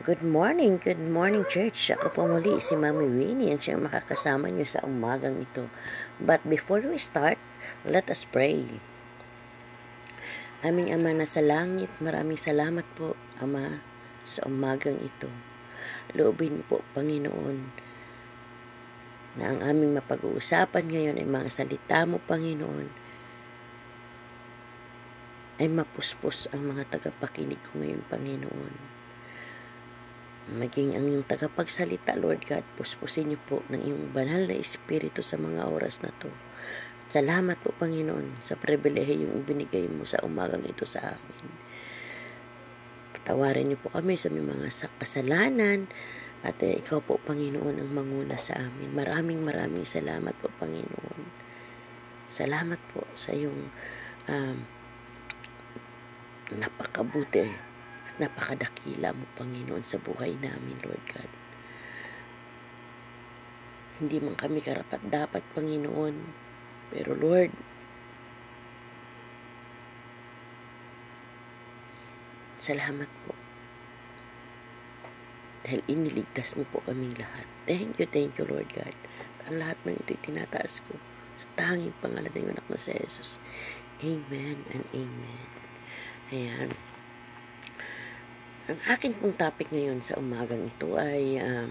Good morning, good morning church. Ako po muli si Mami Winnie ang siyang makakasama niyo sa umagang ito. But before we start, let us pray. Aming Ama na sa langit, maraming salamat po, Ama, sa umagang ito. Loobin po, Panginoon, na ang aming mapag-uusapan ngayon ay mga salita mo, Panginoon, ay mapuspos ang mga tagapakinig ko ngayon, Panginoon maging ang iyong tagapagsalita, Lord God, puspusin niyo po ng iyong banal na Espiritu sa mga oras na to. Salamat po, Panginoon, sa pribilehe yung ibinigay mo sa umagang ito sa amin. Patawarin niyo po kami sa mga kasalanan at eh, ikaw po, Panginoon, ang manguna sa amin. Maraming maraming salamat po, Panginoon. Salamat po sa iyong um, napakabuti napakadakila mo, Panginoon, sa buhay namin, Lord God. Hindi man kami karapat dapat, Panginoon, pero Lord, salamat po. Dahil iniligtas mo po kaming lahat. Thank you, thank you, Lord God. Ang lahat ng ito'y tinataas ko sa tanging pangalan ng anak na si Jesus. Amen and amen. Ayan. Ang akin pong topic ngayon sa umagang ito ay uh,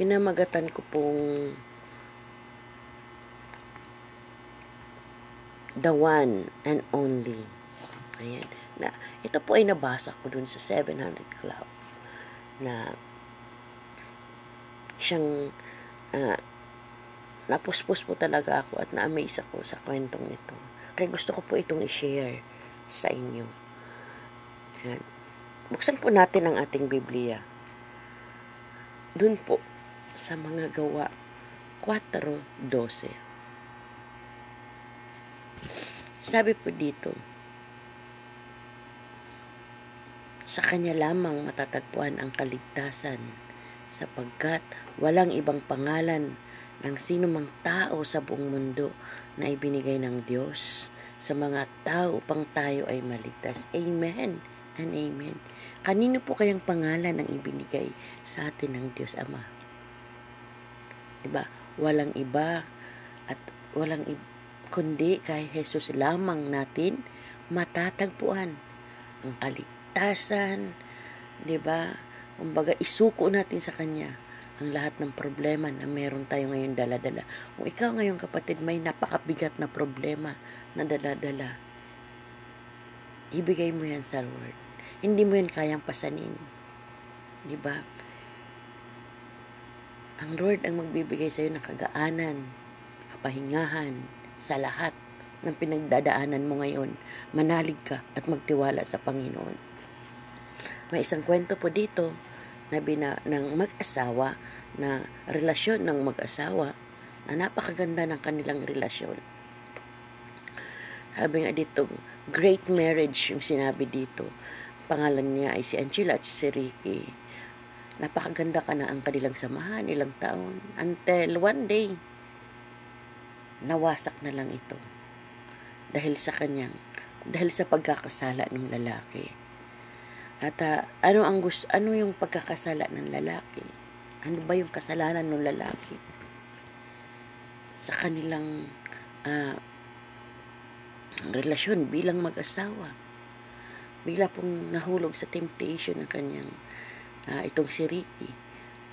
pinamagatan ko pong the one and only. Ayan. Na, ito po ay nabasa ko dun sa 700 Club na siyang uh, napuspos po talaga ako at na-amaze ako sa kwentong ito. Kaya gusto ko po itong i-share sa inyo. Buksan po natin ang ating Biblia. Doon po sa mga gawa 4.12. Sabi po dito, sa kanya lamang matatagpuan ang kaligtasan sapagkat walang ibang pangalan ng sinumang tao sa buong mundo na ibinigay ng Diyos sa mga tao upang tayo ay maligtas. Amen and amen. Kanino po kayang pangalan ang ibinigay sa atin ng Diyos Ama? Diba? Walang iba at walang iba, kundi kay Jesus lamang natin matatagpuan ang kaligtasan, 'di ba? Kumbaga isuko natin sa kanya ang lahat ng problema na meron tayo ngayon dala-dala. Kung ikaw ngayon kapatid may napakabigat na problema na dala-dala, ibigay mo yan sa Lord hindi mo yan kayang pasanin. Di ba? Ang Lord ang magbibigay sa iyo ng kagaanan, kapahingahan sa lahat ng pinagdadaanan mo ngayon. Manalig ka at magtiwala sa Panginoon. May isang kwento po dito na bina, ng mag-asawa na relasyon ng mag-asawa na napakaganda ng kanilang relasyon. Sabi nga dito, great marriage yung sinabi dito pangalan niya ay si Angela at si Ricky. Napakaganda ka na ang kanilang samahan, ilang taon. Until one day, nawasak na lang ito. Dahil sa kanyang, dahil sa pagkakasala ng lalaki. At uh, ano ang gusto, ano yung pagkakasala ng lalaki? Ano ba yung kasalanan ng lalaki? Sa kanilang uh, relasyon bilang mag-asawa bigla pong nahulog sa temptation ng kanyang uh, itong si Ricky.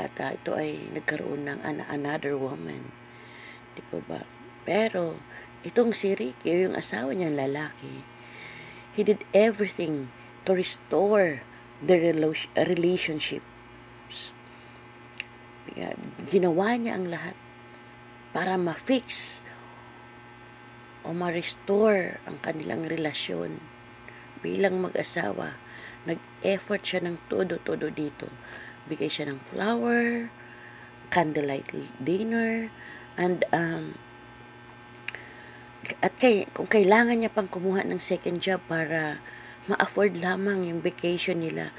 At uh, ito ay nagkaroon ng an- another woman. Di ba ba? Pero, itong si Ricky, yung asawa niyang lalaki, he did everything to restore the relo- relationships. Ginawa niya ang lahat para ma-fix o ma-restore ang kanilang relasyon bilang mag-asawa, nag-effort siya ng todo-todo dito. Bigay siya ng flower, candlelight dinner, and um, at kay, kung kailangan niya pang kumuha ng second job para ma-afford lamang yung vacation nila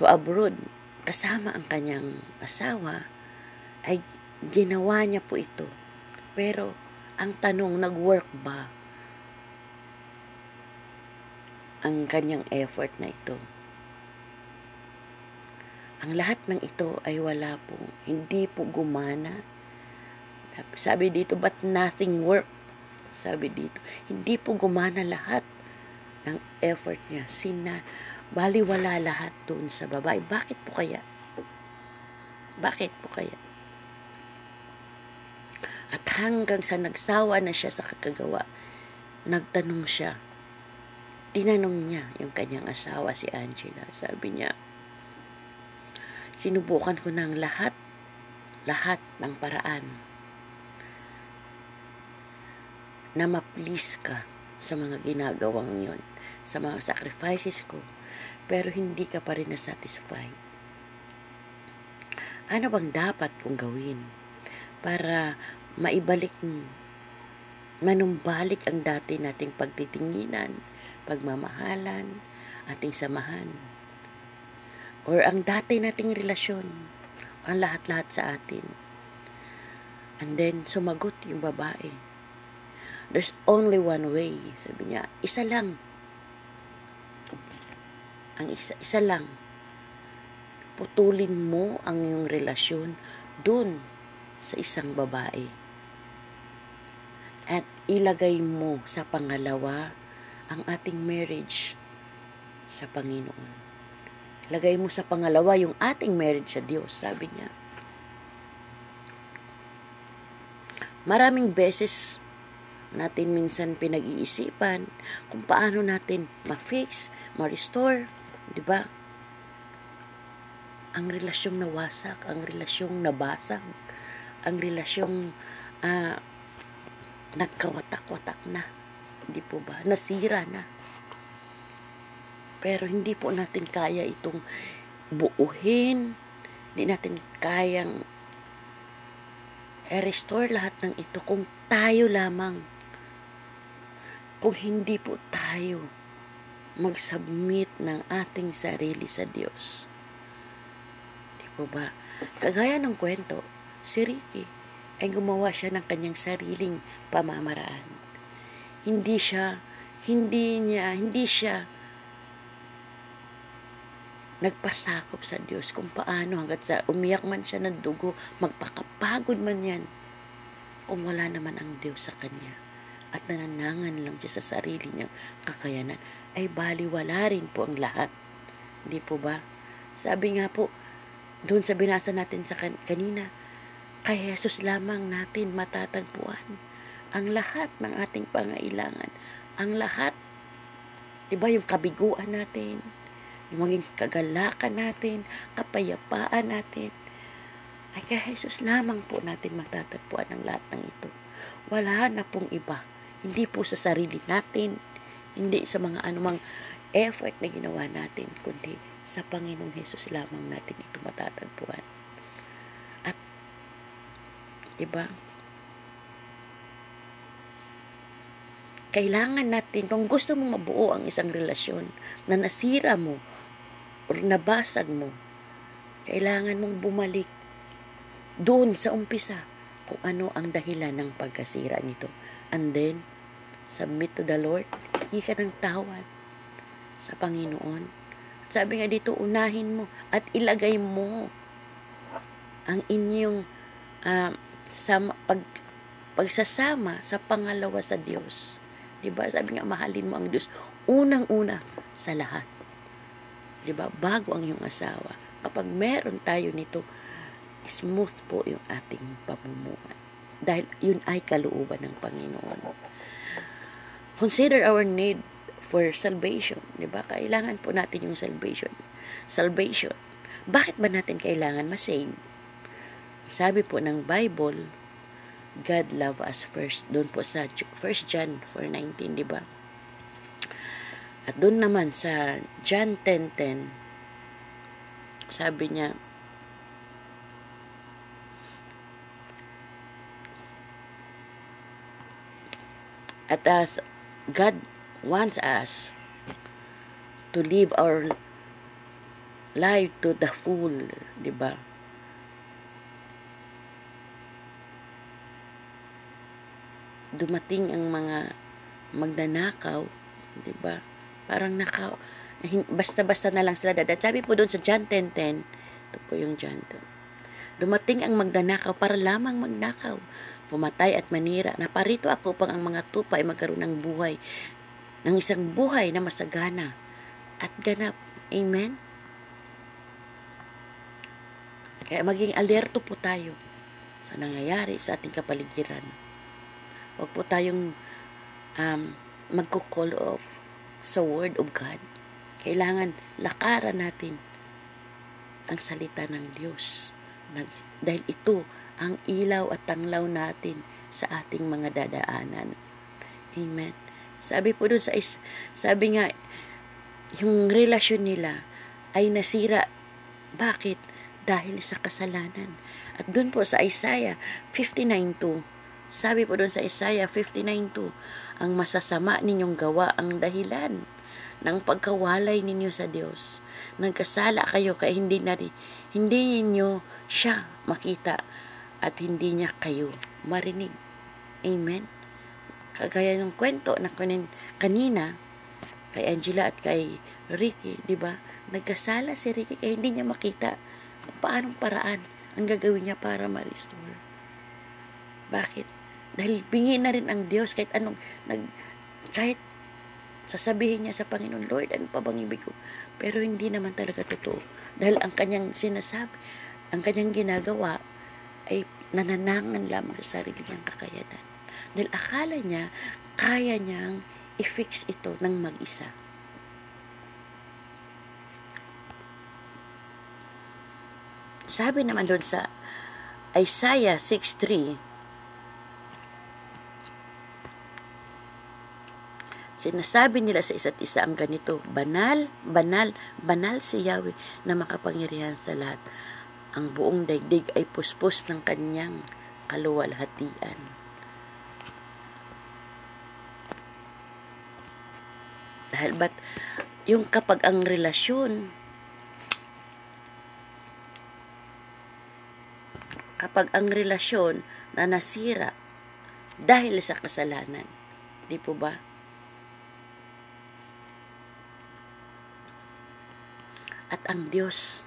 to abroad kasama ang kanyang asawa, ay ginawa niya po ito. Pero, ang tanong, nag-work ba? Ang kanyang effort na ito. Ang lahat ng ito ay wala po. Hindi po gumana. Sabi dito, but nothing work. Sabi dito, hindi po gumana lahat ng effort niya. Sina, baliwala lahat doon sa babae. Bakit po kaya? Bakit po kaya? At hanggang sa nagsawa na siya sa kakagawa, nagtanong siya. Tinanong niya yung kanyang asawa, si Angela. Sabi niya, sinubukan ko ng lahat, lahat ng paraan na ma-please ka sa mga ginagawang yon, sa mga sacrifices ko, pero hindi ka pa rin na-satisfied. Ano bang dapat kong gawin para maibalik, manumbalik ang dati nating pagtitinginan, pagmamahalan, ating samahan, or ang dati nating relasyon, ang lahat-lahat sa atin. And then, sumagot yung babae. There's only one way. Sabi niya, isa lang. Ang isa, isa lang. Putulin mo ang iyong relasyon dun sa isang babae. At ilagay mo sa pangalawa ang ating marriage sa Panginoon. Lagay mo sa pangalawa yung ating marriage sa Diyos, sabi niya. Maraming beses natin minsan pinag-iisipan kung paano natin ma-fix, ma-restore, di ba? Ang relasyong nawasak, ang relasyong nabasag, ang relasyong uh, nagkawatak-watak na, di po ba? Nasira na. Pero hindi po natin kaya itong buuhin. Hindi natin kayang i-restore lahat ng ito kung tayo lamang. Kung hindi po tayo mag-submit ng ating sarili sa Diyos. Di po ba? Kagaya ng kwento, si Ricky ay gumawa siya ng kanyang sariling pamamaraan. Hindi siya, hindi niya, hindi siya nagpasakop sa Diyos kung paano hanggat sa umiyak man siya ng dugo, magpakapagod man yan, kung wala naman ang Diyos sa kanya at nananangan lang siya sa sarili niyang kakayanan, ay baliwala rin po ang lahat. Hindi po ba? Sabi nga po, doon sa binasa natin sa kan- kanina, kay Jesus lamang natin matatagpuan ang lahat ng ating pangailangan, ang lahat, di ba yung kabiguan natin, yung maging kagalakan natin, kapayapaan natin, ay kay Jesus lamang po natin matatagpuan ang lahat ng ito. Wala na pong iba. Hindi po sa sarili natin, hindi sa mga anumang effort na ginawa natin, kundi sa Panginoong Jesus lamang natin ito matatagpuan. At, iba, kailangan natin, kung gusto mong mabuo ang isang relasyon na nasira mo or nabasag mo, kailangan mong bumalik doon sa umpisa kung ano ang dahilan ng pagkasira nito. And then, submit to the Lord, hindi ka ng tawad sa Panginoon. At sabi nga dito, unahin mo at ilagay mo ang inyong uh, sama, pag, pagsasama sa pangalawa sa Diyos. Diba? Sabi nga, mahalin mo ang Diyos unang-una sa lahat. 'di ba? Bago ang iyong asawa. Kapag meron tayo nito, smooth po yung ating pamumuhay. Dahil yun ay kalooban ng Panginoon. Consider our need for salvation. Di ba? Kailangan po natin yung salvation. Salvation. Bakit ba natin kailangan masave? Sabi po ng Bible, God love us first. Doon po sa 1 John 4.19, di ba? At doon naman sa John 10.10, sabi niya, At as God wants us to live our life to the full, di ba? Dumating ang mga magnanakaw, di ba? Parang naka, basta-basta na lang sila dadat. Sabi po doon sa John 10.10, Ito po yung John 10. Dumating ang magdanakaw para lamang magnakaw, pumatay at manira. Naparito ako upang ang mga tupa ay magkaroon ng buhay, ng isang buhay na masagana at ganap. Amen? Kaya maging alerto po tayo sa nangyayari sa ating kapaligiran. Huwag po tayong um, magko-call off sa Word of God. Kailangan lakaran natin ang salita ng Diyos. Dahil ito ang ilaw at tanglaw natin sa ating mga dadaanan. Amen. Sabi po dun sa is, sabi nga, yung relasyon nila ay nasira. Bakit? Dahil sa kasalanan. At dun po sa Isaiah 59.2, sabi po dun sa Isaiah 59.2, ang masasama ninyong gawa ang dahilan ng pagkawalay ninyo sa Diyos. Nagkasala kayo kaya hindi na rin, hindi ninyo siya makita at hindi niya kayo marinig. Amen? Kagaya ng kwento na kanina kay Angela at kay Ricky, di ba? Nagkasala si Ricky kaya hindi niya makita kung paanong paraan ang gagawin niya para ma-restore. Bakit? Dahil bingi na rin ang Diyos kahit anong nag kahit Sasabihin niya sa Panginoon, Lord, ano pa bang ibig ko? Pero hindi naman talaga totoo. Dahil ang kanyang sinasabi, ang kanyang ginagawa ay nananangan lamang sa sarili niyang kakayanan. Dahil akala niya, kaya niyang i-fix ito ng mag-isa. Sabi naman doon sa Isaiah 6.3, Sinasabi nila sa isa't isa ang ganito, banal, banal, banal si Yahweh na makapangyarihan sa lahat. Ang buong daigdig ay puspos ng kanyang kaluwalhatian. Dahil ba't yung kapag ang relasyon kapag ang relasyon na nasira dahil sa kasalanan, di po ba? At ang Diyos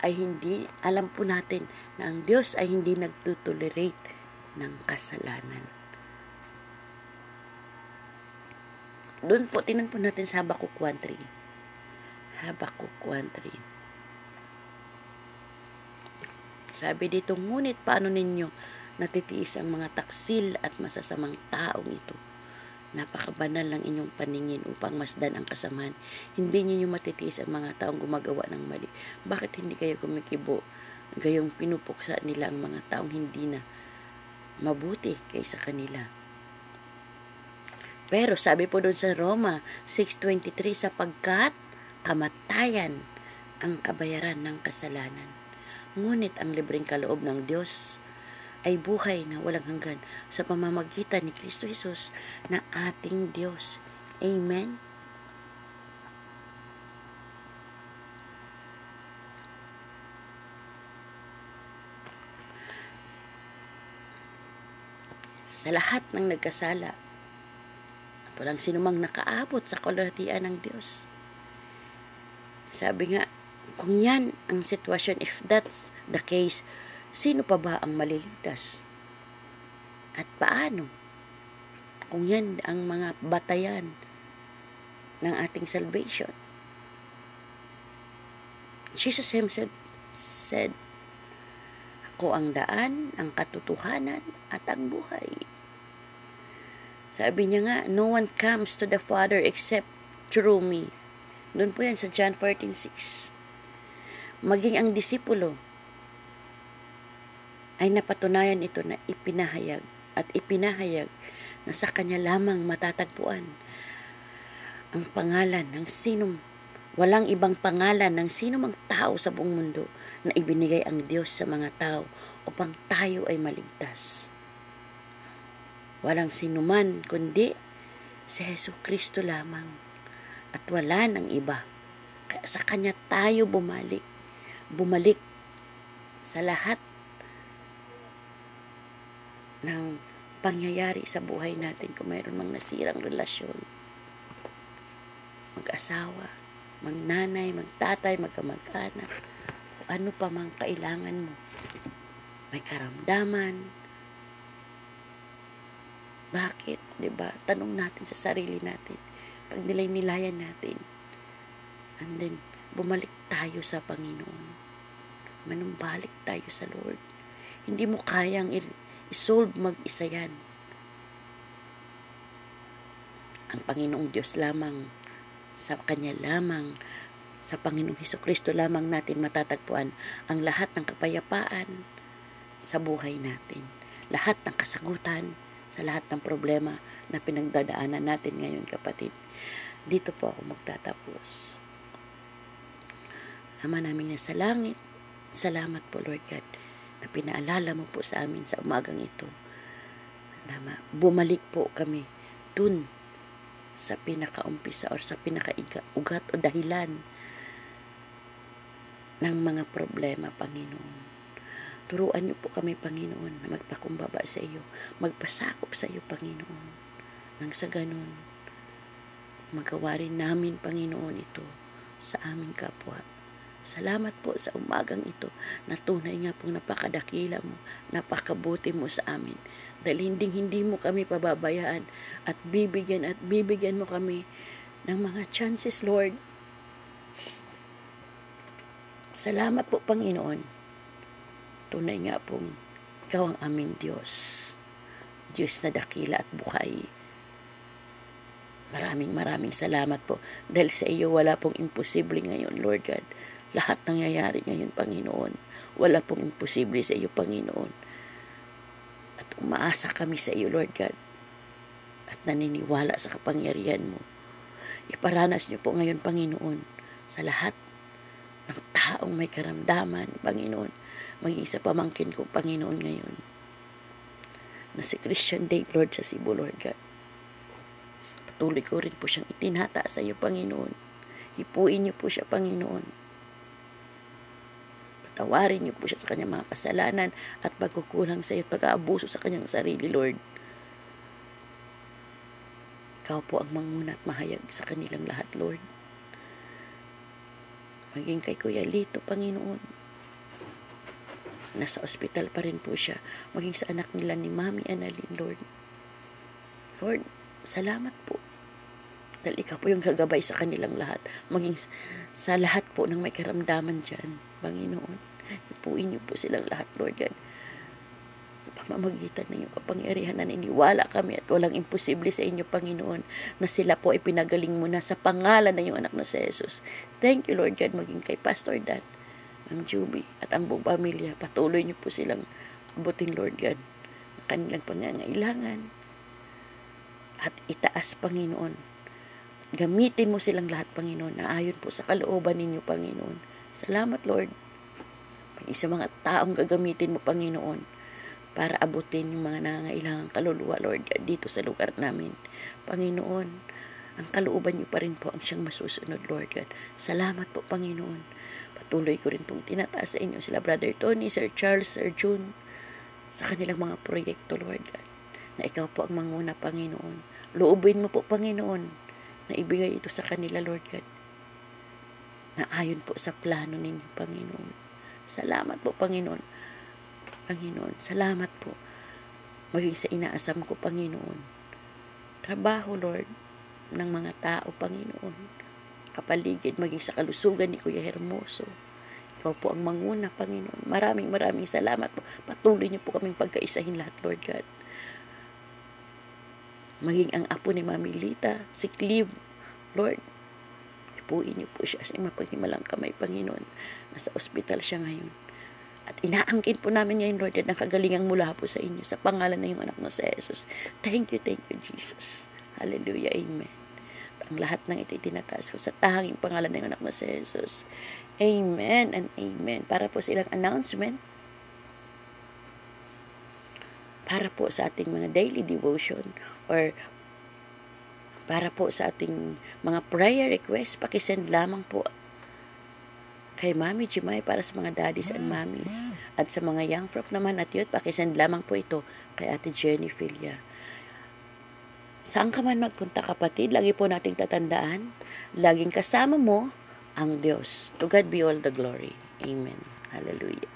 ay hindi, alam po natin na ang Diyos ay hindi nagtutolerate ng kasalanan. Doon po, tinan po natin sa Habakuk 1.3. Habakuk 1.3. Sabi dito, ngunit paano ninyo natitiis ang mga taksil at masasamang taong ito? Napakabanal ng inyong paningin upang masdan ang kasamaan. Hindi ninyo matitiis ang mga taong gumagawa ng mali. Bakit hindi kayo kumikibo? Gayong pinupuksa nila ang mga taong hindi na mabuti kaysa kanila. Pero sabi po doon sa Roma 6.23, sapagkat kamatayan ang kabayaran ng kasalanan. Ngunit ang libreng kaloob ng Diyos ay buhay na walang hanggan sa pamamagitan ni Kristo Jesus na ating Diyos. Amen? Sa lahat ng nagkasala, at walang sinumang nakaabot sa kalahatian ng Diyos. Sabi nga, kung yan ang sitwasyon, if that's the case, Sino pa ba ang maliligtas? At paano? Kung yan ang mga batayan ng ating salvation. Jesus himself said, Ako ang daan, ang katotohanan, at ang buhay. Sabi niya nga, no one comes to the Father except through me. Doon po yan sa John 14.6. Maging ang disipulo, ay napatunayan ito na ipinahayag at ipinahayag na sa kanya lamang matatagpuan ang pangalan ng sinong walang ibang pangalan ng sino mang tao sa buong mundo na ibinigay ang Diyos sa mga tao upang tayo ay maligtas. Walang sinuman kundi si Heso Kristo lamang at wala ng iba. Kaya sa Kanya tayo bumalik. Bumalik sa lahat ng pangyayari sa buhay natin kung mayroon mang nasirang relasyon. Mag-asawa, magnanay, magtatay, magkamag-anak, ano pa mang kailangan mo. May karamdaman. Bakit? ba? Tanong natin sa sarili natin. Pag nilay-nilayan natin. And then, bumalik tayo sa Panginoon. Manumbalik tayo sa Lord. Hindi mo kayang i-solve mag-isa yan. Ang Panginoong Diyos lamang, sa Kanya lamang, sa Panginoong Heso Kristo lamang natin matatagpuan ang lahat ng kapayapaan sa buhay natin. Lahat ng kasagutan sa lahat ng problema na pinagdadaanan natin ngayon kapatid. Dito po ako magtatapos. Ama namin na sa langit, salamat po Lord God na pinaalala mo po sa amin sa umagang ito. Na bumalik po kami dun sa pinakaumpisa or sa pinakaugat o dahilan ng mga problema, Panginoon. Turuan niyo po kami, Panginoon, na magpakumbaba sa iyo, magpasakop sa iyo, Panginoon. Nang sa ganun, magawa rin namin, Panginoon, ito sa aming kapwa. Salamat po sa umagang ito na tunay nga pong napakadakila mo, napakabuti mo sa amin. Dahil hindi, hindi mo kami pababayaan at bibigyan at bibigyan mo kami ng mga chances, Lord. Salamat po, Panginoon. Tunay nga pong ikaw ang aming Diyos. Diyos na dakila at buhay. Maraming maraming salamat po dahil sa iyo wala pong imposible ngayon, Lord God. Lahat nangyayari ngayon, Panginoon. Wala pong imposible sa iyo, Panginoon. At umaasa kami sa iyo, Lord God. At naniniwala sa kapangyarihan mo. Iparanas niyo po ngayon, Panginoon, sa lahat ng taong may karamdaman, Panginoon. Maging sa pamangkin ko, Panginoon, ngayon. Na si Christian Dave, Lord, sa Cebu, Lord God. Patuloy ko rin po siyang itinata sa iyo, Panginoon. Hipuin niyo po siya, Panginoon Tawarin niyo po siya sa kanyang mga kasalanan at pagkukulang sa iyo pag-aabuso sa kanyang sarili, Lord. Ikaw po ang manguna at mahayag sa kanilang lahat, Lord. Maging kay Kuya Lito, Panginoon. Nasa ospital pa rin po siya. Maging sa anak nila ni Mami Annalyn, Lord. Lord, salamat po. Dahil ikaw po yung gagabay sa kanilang lahat. Maging sa lahat po ng may karamdaman dyan. Panginoon. Ipuin niyo po silang lahat, Lord God. Sa pamamagitan ng iyong kapangyarihan, naniniwala kami at walang imposible sa inyo, Panginoon, na sila po ay pinagaling mo na sa pangalan ng iyong anak na si Jesus. Thank you, Lord God, maging kay Pastor Dan, Ma'am Juby, at ang buong pamilya. Patuloy niyo po silang abutin, Lord God, ang kanilang pangangailangan. At itaas, Panginoon, gamitin mo silang lahat, Panginoon, na ayon po sa kalooban ninyo, Panginoon Salamat, Lord. Isa mga taong gagamitin mo, Panginoon, para abutin yung mga nangangailangang kaluluwa, Lord, dito sa lugar namin. Panginoon, ang kalooban niyo pa rin po ang siyang masusunod, Lord God. Salamat po, Panginoon. Patuloy ko rin pong tinataas sa inyo sila, Brother Tony, Sir Charles, Sir June, sa kanilang mga proyekto, Lord God, na ikaw po ang manguna, Panginoon. Loobin mo po, Panginoon, na ibigay ito sa kanila, Lord God na ayon po sa plano ninyo, Panginoon. Salamat po, Panginoon. Panginoon, salamat po. Maging sa inaasam ko, Panginoon. Trabaho, Lord, ng mga tao, Panginoon. Kapaligid, maging sa kalusugan ni Kuya Hermoso. Ikaw po ang manguna, Panginoon. Maraming maraming salamat po. Patuloy niyo po kaming pagkaisahin lahat, Lord God. Maging ang apo ni Mami Lita, si Cleve, Lord, Puin niyo po siya sa mapaghimalang kamay, Panginoon. Nasa ospital siya ngayon. At inaangkin po namin ngayon, Lord, ang kagalingang mula po sa inyo sa pangalan ng iyong anak na si Jesus. Thank you, thank you, Jesus. Hallelujah, Amen. Ang lahat ng ito itinataas ko sa tanging pangalan ng anak na si Jesus. Amen and Amen. Para po silang announcement, para po sa ating mga daily devotion or para po sa ating mga prayer request, pakisend lamang po kay Mami Jimay para sa mga daddies and mommies. At sa mga young prop naman at youth, pakisend lamang po ito kay Ate Jenny Filia. Saan ka man magpunta kapatid, lagi po nating tatandaan, laging kasama mo ang Diyos. To God be all the glory. Amen. Hallelujah.